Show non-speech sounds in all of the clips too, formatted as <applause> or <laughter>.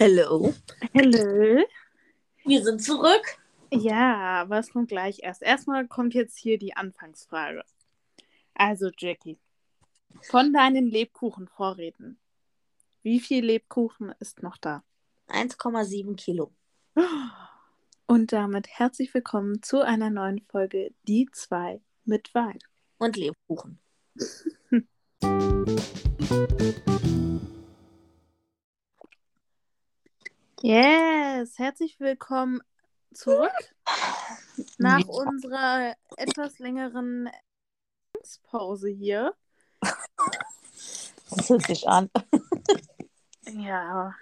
Hello. Hello. Wir sind zurück. Ja, was kommt gleich erst? Erstmal kommt jetzt hier die Anfangsfrage. Also, Jackie, von deinen Lebkuchenvorräten, wie viel Lebkuchen ist noch da? 1,7 Kilo. Und damit herzlich willkommen zu einer neuen Folge Die zwei mit Wein. Und Lebkuchen. <laughs> Yes, herzlich willkommen zurück <laughs> nach unserer etwas längeren Pause hier. Das hört sich an. Ja,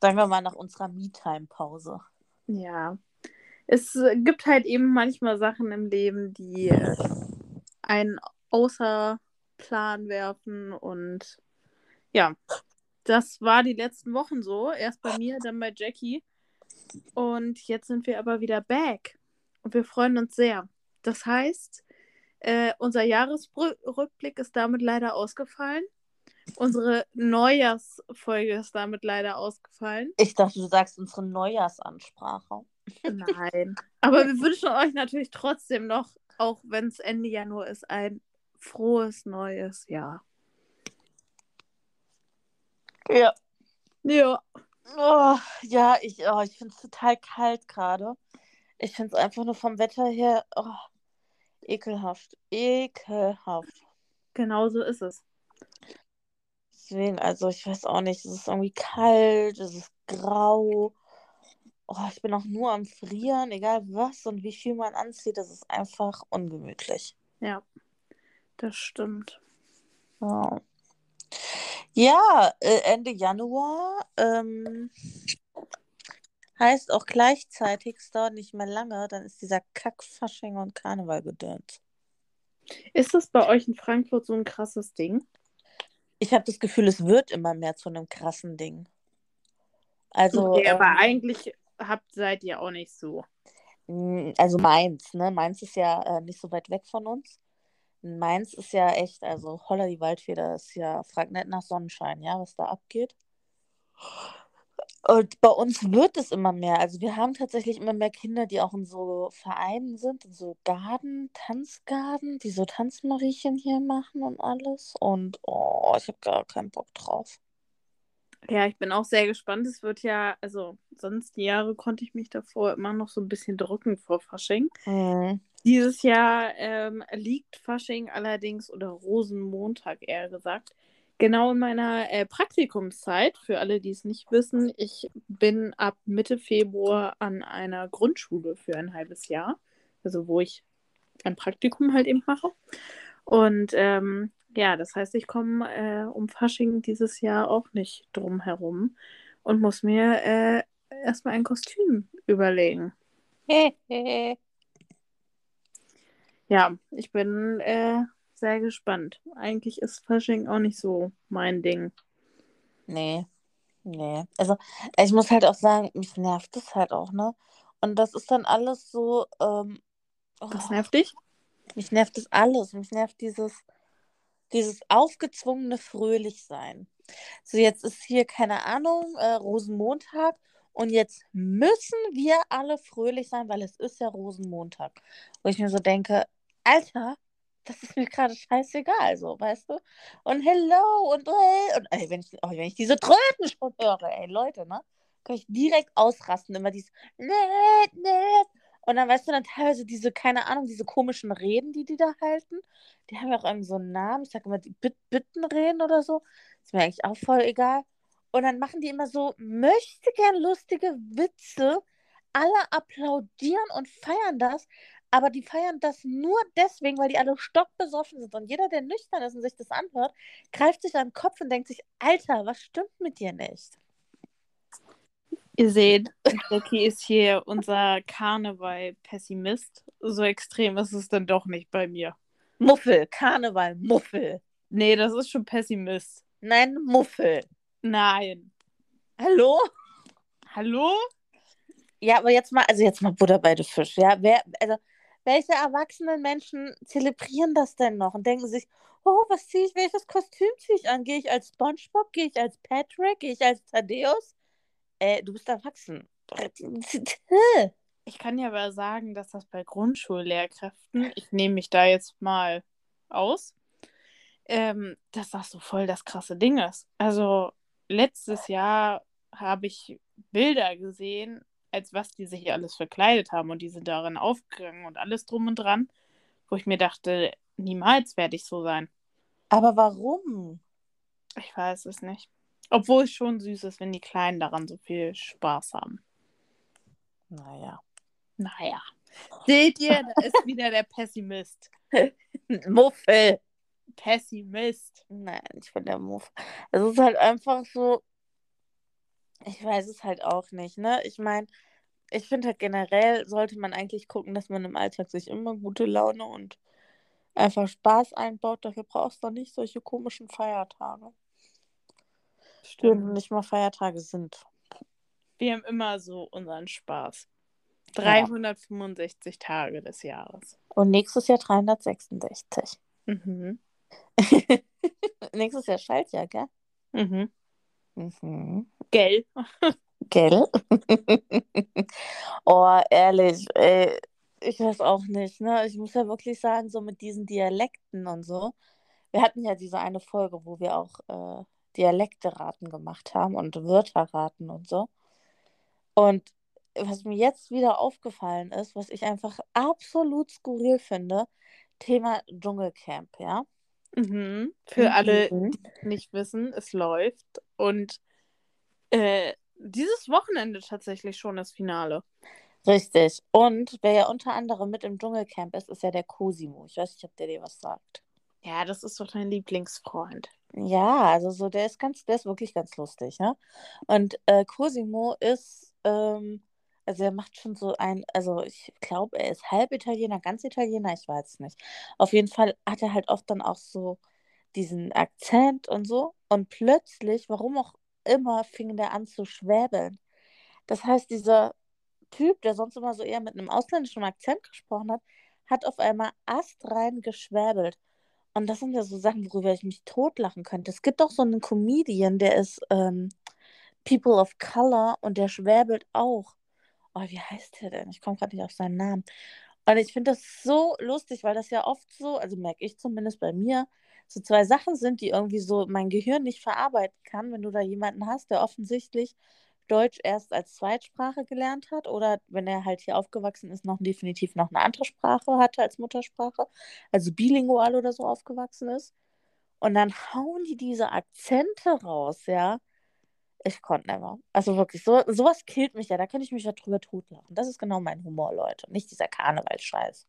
Sagen wir mal nach unserer Me-Time-Pause. ja. Es gibt halt eben manchmal Sachen im Leben, die einen außer Plan werfen und ja, das war die letzten Wochen so. Erst bei mir, dann bei Jackie. Und jetzt sind wir aber wieder back. Und wir freuen uns sehr. Das heißt, äh, unser Jahresrückblick ist damit leider ausgefallen. Unsere Neujahrsfolge ist damit leider ausgefallen. Ich dachte, du sagst unsere Neujahrsansprache. Nein. Aber wir wünschen euch natürlich trotzdem noch, auch wenn es Ende Januar ist, ein frohes neues Jahr. Ja. Ja. Oh, ja, ich, oh, ich finde es total kalt gerade. Ich finde es einfach nur vom Wetter her oh, ekelhaft. Ekelhaft. Genau so ist es. Deswegen, also ich weiß auch nicht, es ist irgendwie kalt, es ist grau. Oh, ich bin auch nur am Frieren, egal was und wie viel man anzieht, das ist einfach ungemütlich. Ja, das stimmt. Ja, ja äh, Ende Januar ähm, heißt auch gleichzeitig, es dauert nicht mehr lange, dann ist dieser Kack-Fasching und Karneval gedöns. Ist das bei euch in Frankfurt so ein krasses Ding? Ich habe das Gefühl, es wird immer mehr zu einem krassen Ding. Also, Okay, aber ähm, eigentlich habt, seid ihr auch nicht so. Also Mainz, ne? Mainz ist ja äh, nicht so weit weg von uns. Mainz ist ja echt, also Holla die Waldfeder ist ja, frag nicht nach Sonnenschein, ja, was da abgeht. Und bei uns wird es immer mehr. Also wir haben tatsächlich immer mehr Kinder, die auch in so Vereinen sind, in so Garden, Tanzgarden, die so Tanzmariechen hier machen und alles. Und oh, ich habe gar keinen Bock drauf. Ja, ich bin auch sehr gespannt. Es wird ja, also sonst die Jahre konnte ich mich davor immer noch so ein bisschen drücken vor Fasching. Mhm. Dieses Jahr ähm, liegt Fasching allerdings oder Rosenmontag eher gesagt. Genau in meiner äh, Praktikumszeit, für alle, die es nicht wissen, ich bin ab Mitte Februar an einer Grundschule für ein halbes Jahr, also wo ich ein Praktikum halt eben mache. Und ähm, ja, das heißt, ich komme äh, um Fasching dieses Jahr auch nicht drum herum und muss mir äh, erstmal ein Kostüm überlegen. <laughs> Ja, ich bin äh, sehr gespannt. Eigentlich ist Fasching auch nicht so mein Ding. Nee, nee. Also ich muss halt auch sagen, mich nervt das halt auch, ne? Und das ist dann alles so, ähm, Was oh, nervt dich? mich nervt das alles. Mich nervt dieses, dieses aufgezwungene Fröhlichsein. So, jetzt ist hier, keine Ahnung, äh, Rosenmontag und jetzt müssen wir alle fröhlich sein, weil es ist ja Rosenmontag. Wo ich mir so denke, Alter, das ist mir gerade scheißegal, so, weißt du? Und hello und hey, und ey, wenn ich, oh, wenn ich diese Tröten schon höre, ey, Leute, ne? Kann ich direkt ausrasten, immer dieses nett, nett. Und dann, weißt du, dann teilweise diese, keine Ahnung, diese komischen Reden, die die da halten. Die haben ja auch irgendwie so einen Namen. Ich sag immer die Bit Bittenreden oder so. Ist mir eigentlich auch voll egal. Und dann machen die immer so möchte gern lustige Witze. Alle applaudieren und feiern das. Aber die feiern das nur deswegen, weil die alle stockbesoffen sind. Und jeder, der nüchtern ist und sich das anhört, greift sich an den Kopf und denkt sich, Alter, was stimmt mit dir nicht? Ihr seht, <laughs> Jackie ist hier unser Karneval-Pessimist. So extrem ist es dann doch nicht bei mir. Muffel, Karneval, Muffel. Nee, das ist schon Pessimist. Nein, Muffel. Nein. Hallo? Hallo? Ja, aber jetzt mal, also jetzt mal Butter bei den Fisch. Ja, wer, also, welche erwachsenen Menschen zelebrieren das denn noch und denken sich, oh, was ziehe ich, welches Kostüm ziehe ich an? Gehe ich als SpongeBob? Gehe ich als Patrick? Gehe ich als Thaddeus? Äh, du bist erwachsen. <laughs> Ich kann ja aber sagen, dass das bei Grundschullehrkräften, ich nehme mich da jetzt mal aus, ähm, dass das so voll das krasse Ding ist. Also letztes Jahr habe ich Bilder gesehen, als was die sich alles verkleidet haben und die sind darin aufgegangen und alles drum und dran, wo ich mir dachte, niemals werde ich so sein. Aber warum? Ich weiß es nicht. Obwohl es schon süß ist, wenn die Kleinen daran so viel Spaß haben. Naja. Naja. Seht ihr, da ist wieder der Pessimist. <laughs> Muffel. Pessimist. Nein, ich bin der Muff. Es ist halt einfach so. Ich weiß es halt auch nicht, ne? Ich meine, ich finde halt generell sollte man eigentlich gucken, dass man im Alltag sich immer gute Laune und einfach Spaß einbaut. Dafür brauchst du nicht solche komischen Feiertage. Stimmt. Nicht mal Feiertage sind. Wir haben immer so unseren Spaß. 365 ja. Tage des Jahres. Und nächstes Jahr 366. Mhm. <laughs> nächstes Jahr Schaltjahr, gell? Mhm. Mhm. Gell. Gell? <laughs> oh, ehrlich, ey, ich weiß auch nicht, ne? Ich muss ja wirklich sagen, so mit diesen Dialekten und so. Wir hatten ja diese eine Folge, wo wir auch äh, Dialekte-Raten gemacht haben und Wörterraten und so. Und was mir jetzt wieder aufgefallen ist, was ich einfach absolut skurril finde, Thema Dschungelcamp, ja? Mhm. Für mhm. alle, die nicht wissen, es läuft. Und äh, dieses Wochenende tatsächlich schon das Finale. Richtig. Und wer ja unter anderem mit im Dschungelcamp ist, ist ja der Cosimo. Ich weiß nicht, ob der dir was sagt. Ja, das ist doch dein Lieblingsfreund. Ja, also so, der ist ganz, der ist wirklich ganz lustig, ne? Und äh, Cosimo ist, ähm, also er macht schon so ein, also ich glaube, er ist halb Italiener, ganz Italiener, ich weiß es nicht. Auf jeden Fall hat er halt oft dann auch so diesen Akzent und so. Und plötzlich, warum auch immer, fing der an zu schwäbeln. Das heißt, dieser Typ, der sonst immer so eher mit einem ausländischen Akzent gesprochen hat, hat auf einmal astrein geschwäbelt. Und das sind ja so Sachen, worüber ich mich totlachen könnte. Es gibt auch so einen Comedian, der ist ähm, People of Color und der schwäbelt auch. Oh, wie heißt der denn? Ich komme gerade nicht auf seinen Namen. Und ich finde das so lustig, weil das ja oft so, also merke ich zumindest bei mir, so zwei Sachen sind, die irgendwie so mein Gehirn nicht verarbeiten kann, wenn du da jemanden hast, der offensichtlich Deutsch erst als Zweitsprache gelernt hat oder wenn er halt hier aufgewachsen ist, noch definitiv noch eine andere Sprache hatte als Muttersprache, also bilingual oder so aufgewachsen ist. Und dann hauen die diese Akzente raus, ja. Ich konnte mehr. Also wirklich, so, sowas killt mich ja. Da könnte ich mich ja drüber totlachen. Das ist genau mein Humor, Leute. Nicht dieser Karnevalscheiß.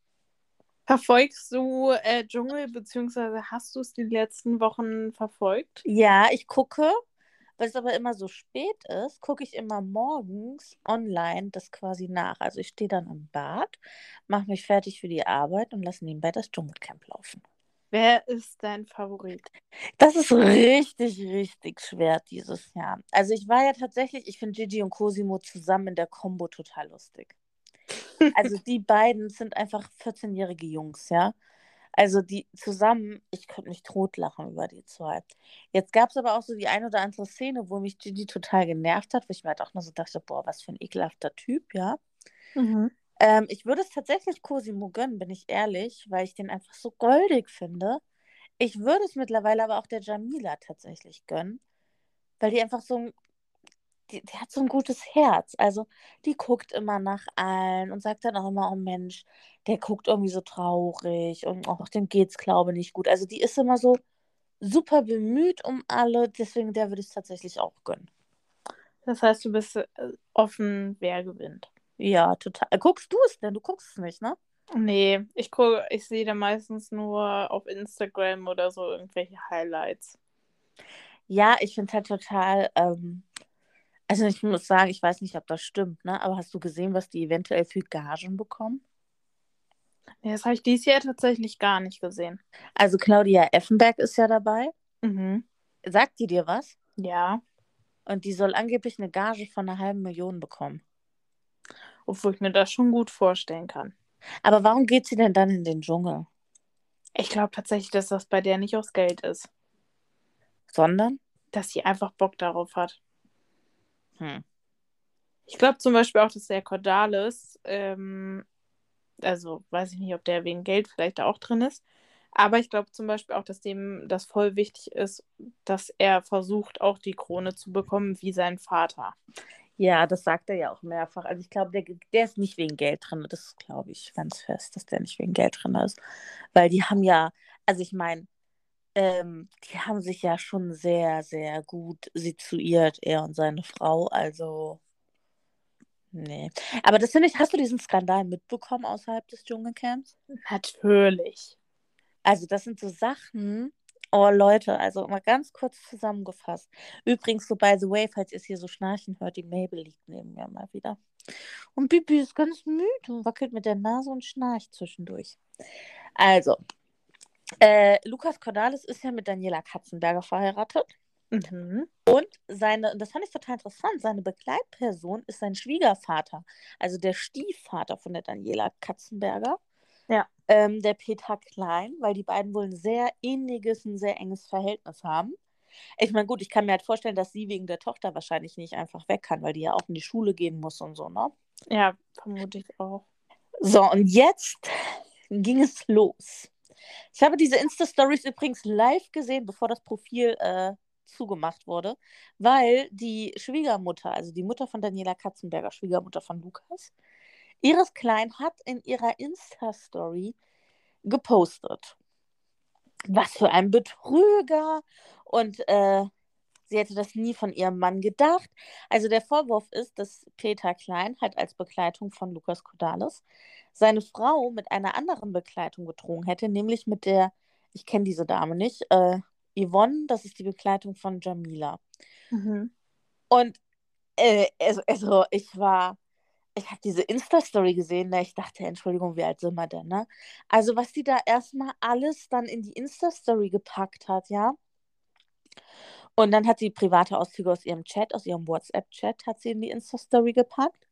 Verfolgst du äh, Dschungel, beziehungsweise hast du es die letzten Wochen verfolgt? Ja, ich gucke. Weil es aber immer so spät ist, gucke ich immer morgens online das quasi nach. Also ich stehe dann im Bad, mache mich fertig für die Arbeit und lasse nebenbei das Dschungelcamp laufen. Wer ist dein Favorit? Das ist richtig, richtig schwer dieses Jahr. Also ich war ja tatsächlich, ich finde Gigi und Cosimo zusammen in der Combo total lustig. Also <laughs> die beiden sind einfach 14-jährige Jungs, ja. Also die zusammen, ich könnte mich totlachen über die zwei. Jetzt gab es aber auch so die ein oder andere Szene, wo mich Gigi total genervt hat, wo ich mir halt auch nur so dachte, boah, was für ein ekelhafter Typ, ja. Mhm. Ähm, ich würde es tatsächlich Cosimo gönnen, bin ich ehrlich, weil ich den einfach so goldig finde. Ich würde es mittlerweile aber auch der Jamila tatsächlich gönnen, weil die einfach so ein die, die, hat so ein gutes Herz. Also die guckt immer nach allen und sagt dann auch immer, oh Mensch, der guckt irgendwie so traurig und auch dem geht's, glaube ich, nicht gut. Also die ist immer so super bemüht um alle, deswegen der würde ich es tatsächlich auch gönnen. Das heißt, du bist äh, offen, wer gewinnt. Ja, total. Guckst du es denn? Du guckst es nicht, ne? Nee, ich gucke, ich sehe da meistens nur auf Instagram oder so irgendwelche Highlights. Ja, ich finde es halt total ähm, also ich muss sagen, ich weiß nicht, ob das stimmt, ne? Aber hast du gesehen, was die eventuell für Gagen bekommen? Nee, das habe ich dieses Jahr tatsächlich gar nicht gesehen. Also Claudia Effenberg ist ja dabei. Mhm. Sagt die dir was? Ja. Und die soll angeblich eine Gage von einer halben Million bekommen. Obwohl ich mir das schon gut vorstellen kann. Aber warum geht sie denn dann in den Dschungel? Ich glaube tatsächlich, dass das bei der nicht aus Geld ist. Sondern? Dass sie einfach Bock darauf hat. Hm. Ich glaube zum Beispiel auch, dass der Cordalis, ähm, also weiß ich nicht, ob der wegen Geld vielleicht auch drin ist, aber ich glaube zum Beispiel auch, dass dem das voll wichtig ist, dass er versucht, auch die Krone zu bekommen wie sein Vater. Ja, das sagt er ja auch mehrfach. Also ich glaube, der, der ist nicht wegen Geld drin. Das glaube ich ganz fest, dass der nicht wegen Geld drin ist. Weil die haben ja, also ich meine, ähm, die haben sich ja schon sehr, sehr gut situiert, er und seine Frau. Also, nee. Aber das finde ich, hast du diesen Skandal mitbekommen außerhalb des Dschungelcamps? Natürlich. Also, das sind so Sachen. Oh, Leute, also mal ganz kurz zusammengefasst. Übrigens, so by the way, falls ihr es hier so schnarchen hört, die Mabel liegt neben mir mal wieder. Und Bibi ist ganz müde und wackelt mit der Nase und schnarcht zwischendurch. Also, äh, Lukas Cordalis ist ja mit Daniela Katzenberger verheiratet. Mhm. Und seine, das fand ich total interessant, seine Begleitperson ist sein Schwiegervater, also der Stiefvater von der Daniela Katzenberger. Ja. Ähm, der Peter Klein, weil die beiden wohl ein sehr ähnliches, ein sehr enges Verhältnis haben. Ich meine, gut, ich kann mir halt vorstellen, dass sie wegen der Tochter wahrscheinlich nicht einfach weg kann, weil die ja auch in die Schule gehen muss und so, ne? Ja, vermute ich auch. So, und jetzt <laughs> ging es los. Ich habe diese Insta-Stories übrigens live gesehen, bevor das Profil äh, zugemacht wurde, weil die Schwiegermutter, also die Mutter von Daniela Katzenberger, Schwiegermutter von Lukas, Iris Klein hat in ihrer Insta-Story gepostet. Was für ein Betrüger! Und äh, sie hätte das nie von ihrem Mann gedacht. Also der Vorwurf ist, dass Peter Klein halt als Begleitung von Lukas Kodalis seine Frau mit einer anderen Begleitung betrogen hätte, nämlich mit der, ich kenne diese Dame nicht, äh, Yvonne, das ist die Begleitung von Jamila. Mhm. Und äh, also, also ich war, ich habe diese Insta-Story gesehen, da ich dachte, Entschuldigung, wie alt sind wir denn, ne? Also was die da erstmal alles dann in die Insta-Story gepackt hat, ja. Und dann hat sie private Auszüge aus ihrem Chat, aus ihrem WhatsApp-Chat, hat sie in die Insta-Story gepackt.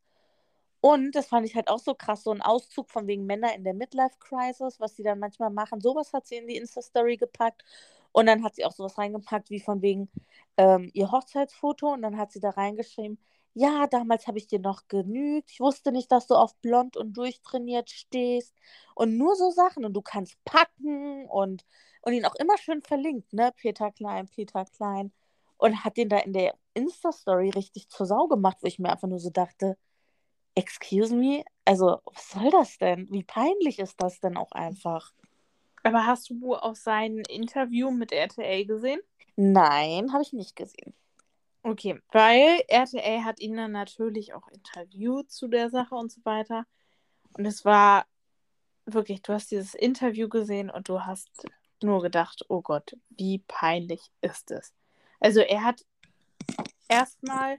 Und das fand ich halt auch so krass, so ein Auszug von wegen Männer in der Midlife-Crisis, was sie dann manchmal machen. Sowas hat sie in die Insta-Story gepackt. Und dann hat sie auch sowas reingepackt, wie von wegen ähm, ihr Hochzeitsfoto. Und dann hat sie da reingeschrieben, ja, damals habe ich dir noch genügt. Ich wusste nicht, dass du auf blond und durchtrainiert stehst. Und nur so Sachen. Und du kannst packen und, und ihn auch immer schön verlinkt, ne? Peter Klein, Peter Klein. Und hat den da in der Insta-Story richtig zur Sau gemacht, wo ich mir einfach nur so dachte, excuse me? Also, was soll das denn? Wie peinlich ist das denn auch einfach? Aber hast du auch sein Interview mit RTL gesehen? Nein, habe ich nicht gesehen. Okay, weil RTL hat ihn dann natürlich auch interviewt zu der Sache und so weiter. Und es war wirklich, du hast dieses Interview gesehen und du hast nur gedacht, oh Gott, wie peinlich ist es. Also er hat erstmal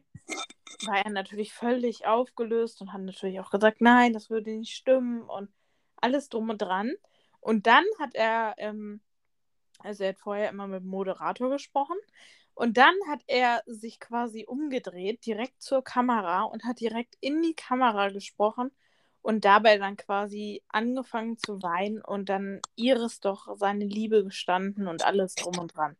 war er natürlich völlig aufgelöst und hat natürlich auch gesagt, nein, das würde nicht stimmen und alles drum und dran. Und dann hat er, ähm, also er hat vorher immer mit dem Moderator gesprochen und dann hat er sich quasi umgedreht, direkt zur Kamera und hat direkt in die Kamera gesprochen und dabei dann quasi angefangen zu weinen und dann Iris doch seine Liebe gestanden und alles drum und dran.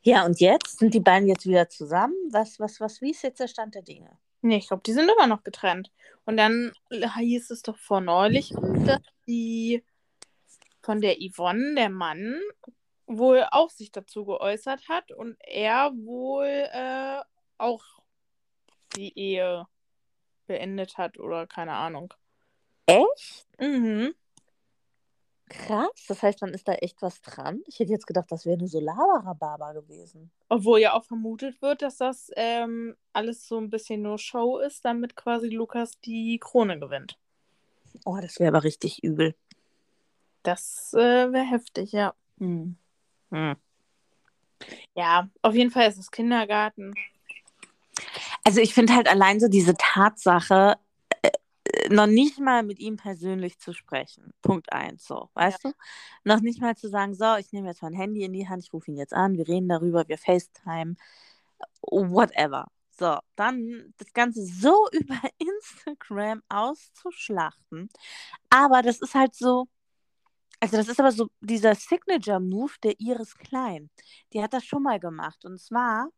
Ja, und jetzt sind die beiden jetzt wieder zusammen. Was, was, was, wie ist jetzt der Stand der Dinge? Nee, ich glaube, die sind immer noch getrennt. Und dann hieß es doch vor neulich, dass die von der Yvonne, der Mann, wohl auch sich dazu geäußert hat und er wohl äh, auch die Ehe beendet hat oder keine Ahnung. Echt? Mhm. Krass, das heißt, dann ist da echt was dran. Ich hätte jetzt gedacht, das wäre nur so Labarababa gewesen. Obwohl ja auch vermutet wird, dass das ähm, alles so ein bisschen nur Show ist, damit quasi Lukas die Krone gewinnt. Oh, das wäre aber richtig übel. Das äh, wäre heftig, ja. Hm. Hm. Ja, auf jeden Fall ist es Kindergarten. Also ich finde halt allein so diese Tatsache, noch nicht mal mit ihm persönlich zu sprechen. Punkt eins, so, weißt ja. du? Noch nicht mal zu sagen, so, ich nehme jetzt mein Handy in die Hand, ich rufe ihn jetzt an, wir reden darüber, wir FaceTime, whatever. So, dann das Ganze so <laughs> über Instagram auszuschlachten. Aber das ist halt so, also das ist aber so dieser Signature-Move der Iris Klein. Die hat das schon mal gemacht. Und zwar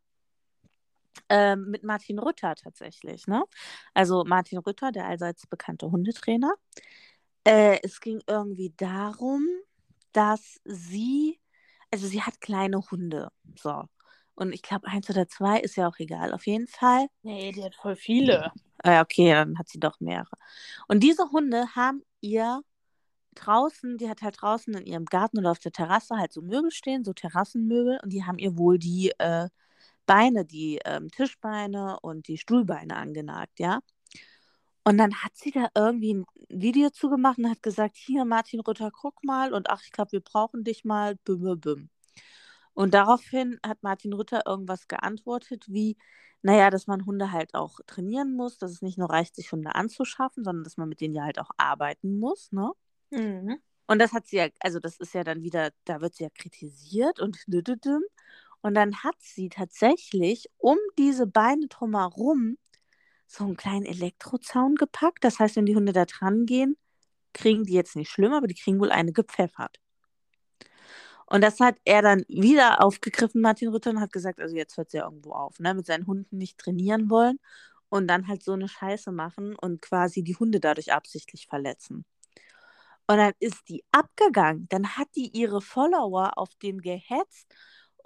ähm, mit Martin Rütter tatsächlich. Ne? Also Martin Rütter, der allseits bekannte Hundetrainer. Äh, es ging irgendwie darum, dass sie, also sie hat kleine Hunde. So. Und ich glaube, eins oder zwei ist ja auch egal. Auf jeden Fall. Nee, die hat voll viele. Äh, okay, dann hat sie doch mehrere. Und diese Hunde haben ihr draußen, die hat halt draußen in ihrem Garten oder auf der Terrasse halt so Möbel stehen, so Terrassenmöbel. Und die haben ihr wohl die äh, Beine, die ähm, Tischbeine und die Stuhlbeine angenagt, ja. Und dann hat sie da irgendwie ein Video zugemacht und hat gesagt, hier Martin Rütter, guck mal und ach, ich glaube, wir brauchen dich mal, büm, büm, büm. Und daraufhin hat Martin Rütter irgendwas geantwortet wie, naja, dass man Hunde halt auch trainieren muss, dass es nicht nur reicht, sich Hunde anzuschaffen, sondern dass man mit denen ja halt auch arbeiten muss, ne? Mhm. Und das hat sie ja, also das ist ja dann wieder, da wird sie ja kritisiert und. Und dann hat sie tatsächlich um diese Beine drumherum so einen kleinen Elektrozaun gepackt. Das heißt, wenn die Hunde da dran gehen, kriegen die jetzt nicht schlimm, aber die kriegen wohl eine gepfeffert. Und das hat er dann wieder aufgegriffen, Martin Rütter, und hat gesagt, also jetzt hört es ja irgendwo auf, ne? Mit seinen Hunden nicht trainieren wollen und dann halt so eine Scheiße machen und quasi die Hunde dadurch absichtlich verletzen. Und dann ist die abgegangen. Dann hat die ihre Follower auf den gehetzt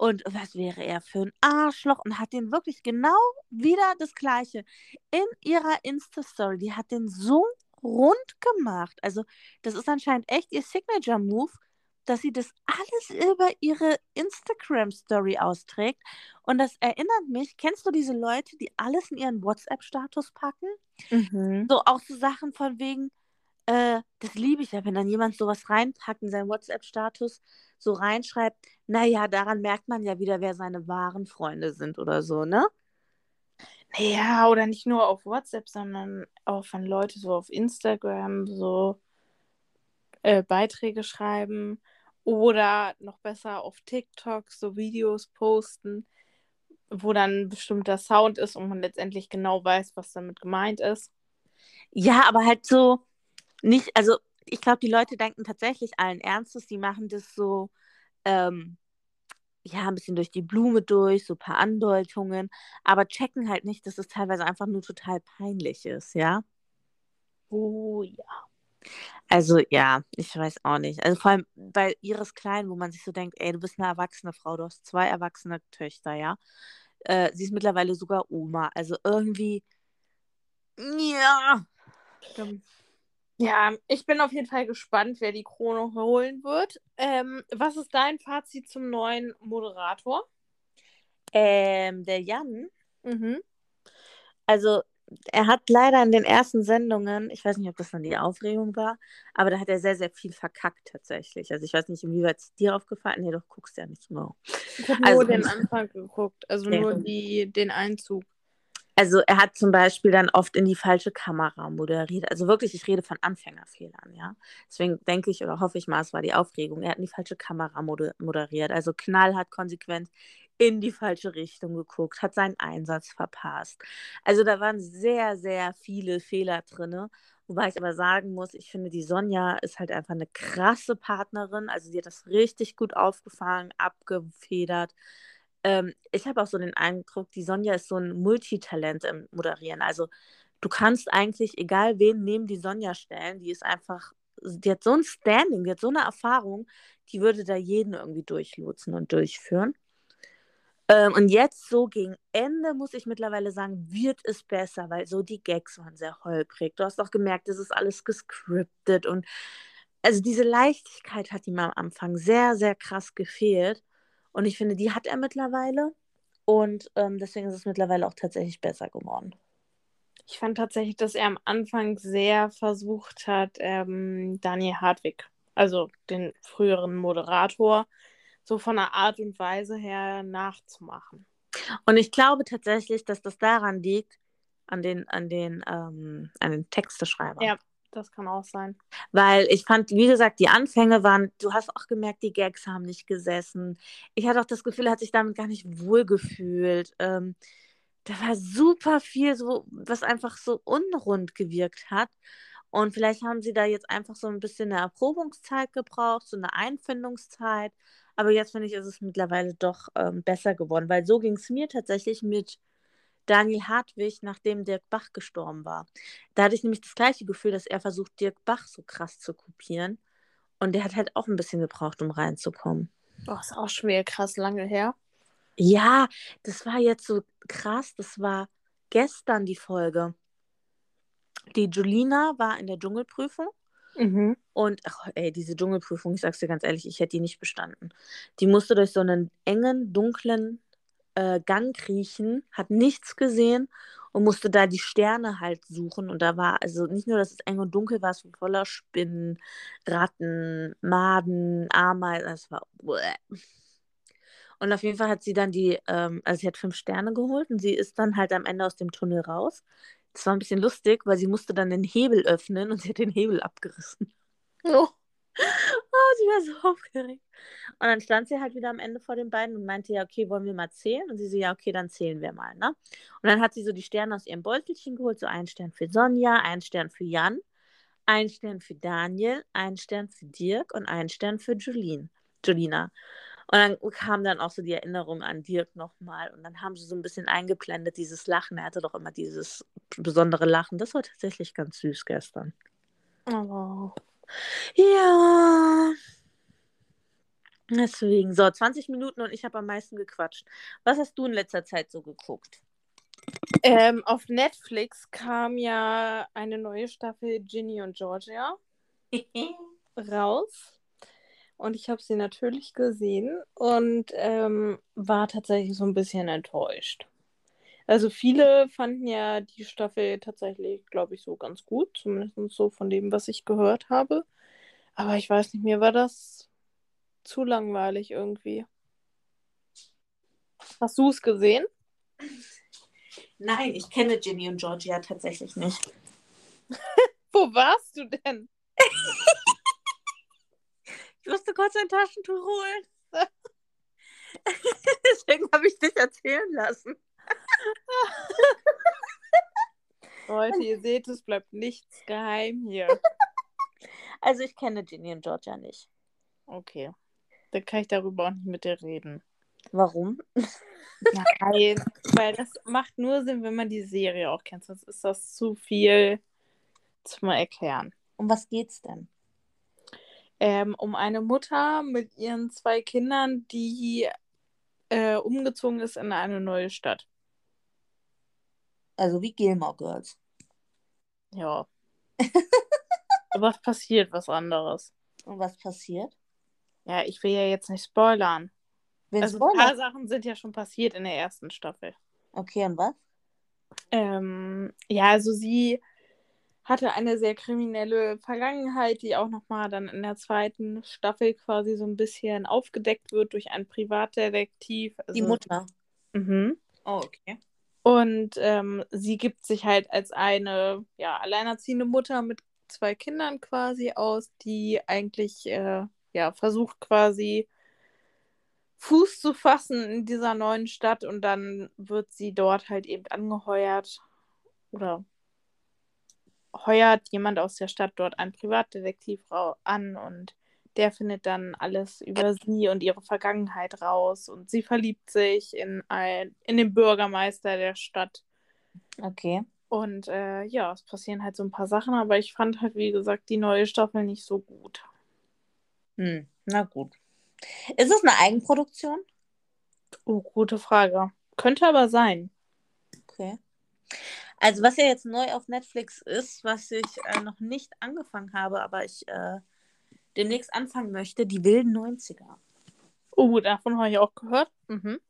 und was wäre er für ein Arschloch und hat den wirklich genau wieder das Gleiche in ihrer Insta-Story. Die hat den so rund gemacht. Also, das ist anscheinend echt ihr Signature-Move, dass sie das alles über ihre Instagram-Story austrägt. Und das erinnert mich, kennst du diese Leute, die alles in ihren WhatsApp-Status packen? Mhm. So auch so Sachen von wegen, äh, das liebe ich ja, wenn dann jemand sowas reinpackt in seinen WhatsApp-Status, so reinschreibt, naja, daran merkt man ja wieder, wer seine wahren Freunde sind oder so, ne? Ja, oder nicht nur auf WhatsApp, sondern auch wenn Leute so auf Instagram so äh, Beiträge schreiben oder noch besser auf TikTok so Videos posten, wo dann ein bestimmter Sound ist und man letztendlich genau weiß, was damit gemeint ist. Ja, aber halt so nicht, also ich glaube, die Leute denken tatsächlich allen Ernstes, die machen das so, ähm, ja, ein bisschen durch die Blume durch, so ein paar Andeutungen, aber checken halt nicht, dass es teilweise einfach nur total peinlich ist, ja. Oh ja. Also ja, ich weiß auch nicht. Also vor allem bei Iris Klein, wo man sich so denkt, ey, du bist eine erwachsene Frau, du hast zwei erwachsene Töchter, ja. Äh, sie ist mittlerweile sogar Oma. Also irgendwie, ja. Ja, ich bin auf jeden Fall gespannt, wer die Krone holen wird. Ähm, was ist dein Fazit zum neuen Moderator? Ähm, der Jan, Mhm. also er hat leider in den ersten Sendungen, ich weiß nicht, ob das dann die Aufregung war, aber da hat er sehr, sehr viel verkackt tatsächlich. Also ich weiß nicht, inwieweit es dir aufgefallen Nee, doch, guckst ja nicht nur. Ich habe nur Also- den Anfang geguckt, also Ja. nur die, den Einzug. Also er hat zum Beispiel dann oft in die falsche Kamera moderiert. Also wirklich, ich rede von Anfängerfehlern, ja. Deswegen denke ich oder hoffe ich mal, es war die Aufregung. Er hat in die falsche Kamera moder moderiert. Also knallhart konsequent in die falsche Richtung geguckt, hat seinen Einsatz verpasst. Also da waren sehr, sehr viele Fehler drin. Wobei ich aber sagen muss, ich finde, die Sonja ist halt einfach eine krasse Partnerin. Also sie hat das richtig gut aufgefangen, abgefedert. Ähm, ich habe auch so den Eindruck, die Sonja ist so ein Multitalent im Moderieren. Also du kannst eigentlich, egal wen neben die Sonja stellen, die ist einfach, die hat so ein Standing, die hat so eine Erfahrung, die würde da jeden irgendwie durchlotsen und durchführen. Ähm, und jetzt so gegen Ende, muss ich mittlerweile sagen, wird es besser, weil so die Gags waren sehr holprig. Du hast auch gemerkt, es ist alles gescriptet und also diese Leichtigkeit hat ihm am Anfang sehr, sehr krass gefehlt. Und ich finde, die hat er mittlerweile. Und ähm, deswegen ist es mittlerweile auch tatsächlich besser geworden. Ich fand tatsächlich, dass er am Anfang sehr versucht hat, ähm, Daniel Hartwig, also den früheren Moderator, so von der Art und Weise her nachzumachen. Und ich glaube tatsächlich, dass das daran liegt, an den, an den, ähm, an den Texteschreibern. Ja. Das kann auch sein. Weil ich fand, wie gesagt, die Anfänge waren, du hast auch gemerkt, die Gags haben nicht gesessen. Ich hatte auch das Gefühl, er hat sich damit gar nicht wohlgefühlt. Ähm, da war super viel, so, was einfach so unrund gewirkt hat. Und vielleicht haben sie da jetzt einfach so ein bisschen eine Erprobungszeit gebraucht, so eine Einfindungszeit. Aber jetzt finde ich, ist es mittlerweile doch ähm, besser geworden, weil so ging es mir tatsächlich mit Daniel Hartwig, nachdem Dirk Bach gestorben war. Da hatte ich nämlich das gleiche Gefühl, dass er versucht, Dirk Bach so krass zu kopieren. Und der hat halt auch ein bisschen gebraucht, um reinzukommen. Oh, ist auch schwer krass lange her. Ja, das war jetzt so krass. Das war gestern die Folge. Die Julina war in der Dschungelprüfung. Mhm. Und, ach, ey, diese Dschungelprüfung, ich sag's dir ganz ehrlich, ich hätte die nicht bestanden. Die musste durch so einen engen, dunklen äh, Gang kriechen, hat nichts gesehen und musste da die Sterne halt suchen. Und da war, also nicht nur, dass es eng und dunkel war, es war voller Spinnen, Ratten, Maden, Ameisen, es war. Und auf jeden Fall hat sie dann die, ähm, also sie hat fünf Sterne geholt und sie ist dann halt am Ende aus dem Tunnel raus. Das war ein bisschen lustig, weil sie musste dann den Hebel öffnen und sie hat den Hebel abgerissen. Oh. <laughs> Oh, sie war so aufgeregt. Und dann stand sie halt wieder am Ende vor den beiden und meinte, ja, okay, wollen wir mal zählen? Und sie so, ja, okay, dann zählen wir mal, ne? Und dann hat sie so die Sterne aus ihrem Beutelchen geholt, so einen Stern für Sonja, einen Stern für Jan, einen Stern für Daniel, einen Stern für Dirk und einen Stern für Julien, Julina. Und dann kam dann auch so die Erinnerung an Dirk nochmal. Und dann haben sie so ein bisschen eingeblendet, dieses Lachen. Er hatte doch immer dieses besondere Lachen. Das war tatsächlich ganz süß gestern. Oh. Ja. Deswegen, so, 20 Minuten und ich habe am meisten gequatscht. Was hast du in letzter Zeit so geguckt? Ähm, auf Netflix kam ja eine neue Staffel Ginny und Georgia <laughs> raus. Und ich habe sie natürlich gesehen und ähm, war tatsächlich so ein bisschen enttäuscht. Also viele fanden ja die Staffel tatsächlich, glaube ich, so ganz gut, zumindest so von dem, was ich gehört habe. Aber ich weiß nicht, mir war das zu langweilig irgendwie. Hast du es gesehen? <laughs> Nein, ich kenne Ginny und Georgia tatsächlich nicht. <laughs> Wo warst du denn? <laughs> Ich musste kurz ein Taschentuch holen. Deswegen habe ich dich erzählen lassen. <laughs> Leute, ihr seht, es bleibt nichts geheim hier. <laughs> Also ich kenne Ginny und Georgia nicht. Okay. Dann kann ich darüber auch nicht mit dir reden. Warum? Nein, weil das macht nur Sinn, wenn man die Serie auch kennt. Sonst ist das zu viel zum Erklären. Um was geht's denn? Ähm, um eine Mutter mit ihren zwei Kindern, die äh, umgezogen ist in eine neue Stadt. Also wie Gilmore Girls. Ja. <laughs> Aber es passiert was anderes. Und was passiert? Ja, ich will ja jetzt nicht spoilern. Wen also ein paar? Sachen sind ja schon passiert in der ersten Staffel. Okay, und was? Ähm, ja, also sie hatte eine sehr kriminelle Vergangenheit, die auch nochmal dann in der zweiten Staffel quasi so ein bisschen aufgedeckt wird durch einen Privatdetektiv. Also, Die Mutter. Mhm. Oh, okay. Und ähm, sie gibt sich halt als eine ja, alleinerziehende Mutter mit zwei Kindern quasi aus, die eigentlich äh, ja, versucht quasi Fuß zu fassen in dieser neuen Stadt und dann wird sie dort halt eben angeheuert oder heuert jemand aus der Stadt dort einen Privatdetektiv an und der findet dann alles über sie und ihre Vergangenheit raus und sie verliebt sich in, ein, in den Bürgermeister der Stadt. Okay. Und äh, ja, es passieren halt so ein paar Sachen, aber ich fand halt, wie gesagt, die neue Staffel nicht so gut. Hm, na gut. Ist es eine Eigenproduktion? Oh, gute Frage. Könnte aber sein. Okay. Also was ja jetzt neu auf Netflix ist, was ich äh, noch nicht angefangen habe, aber ich äh, demnächst anfangen möchte, die wilden 90er. Oh, davon habe ich auch gehört. Mhm.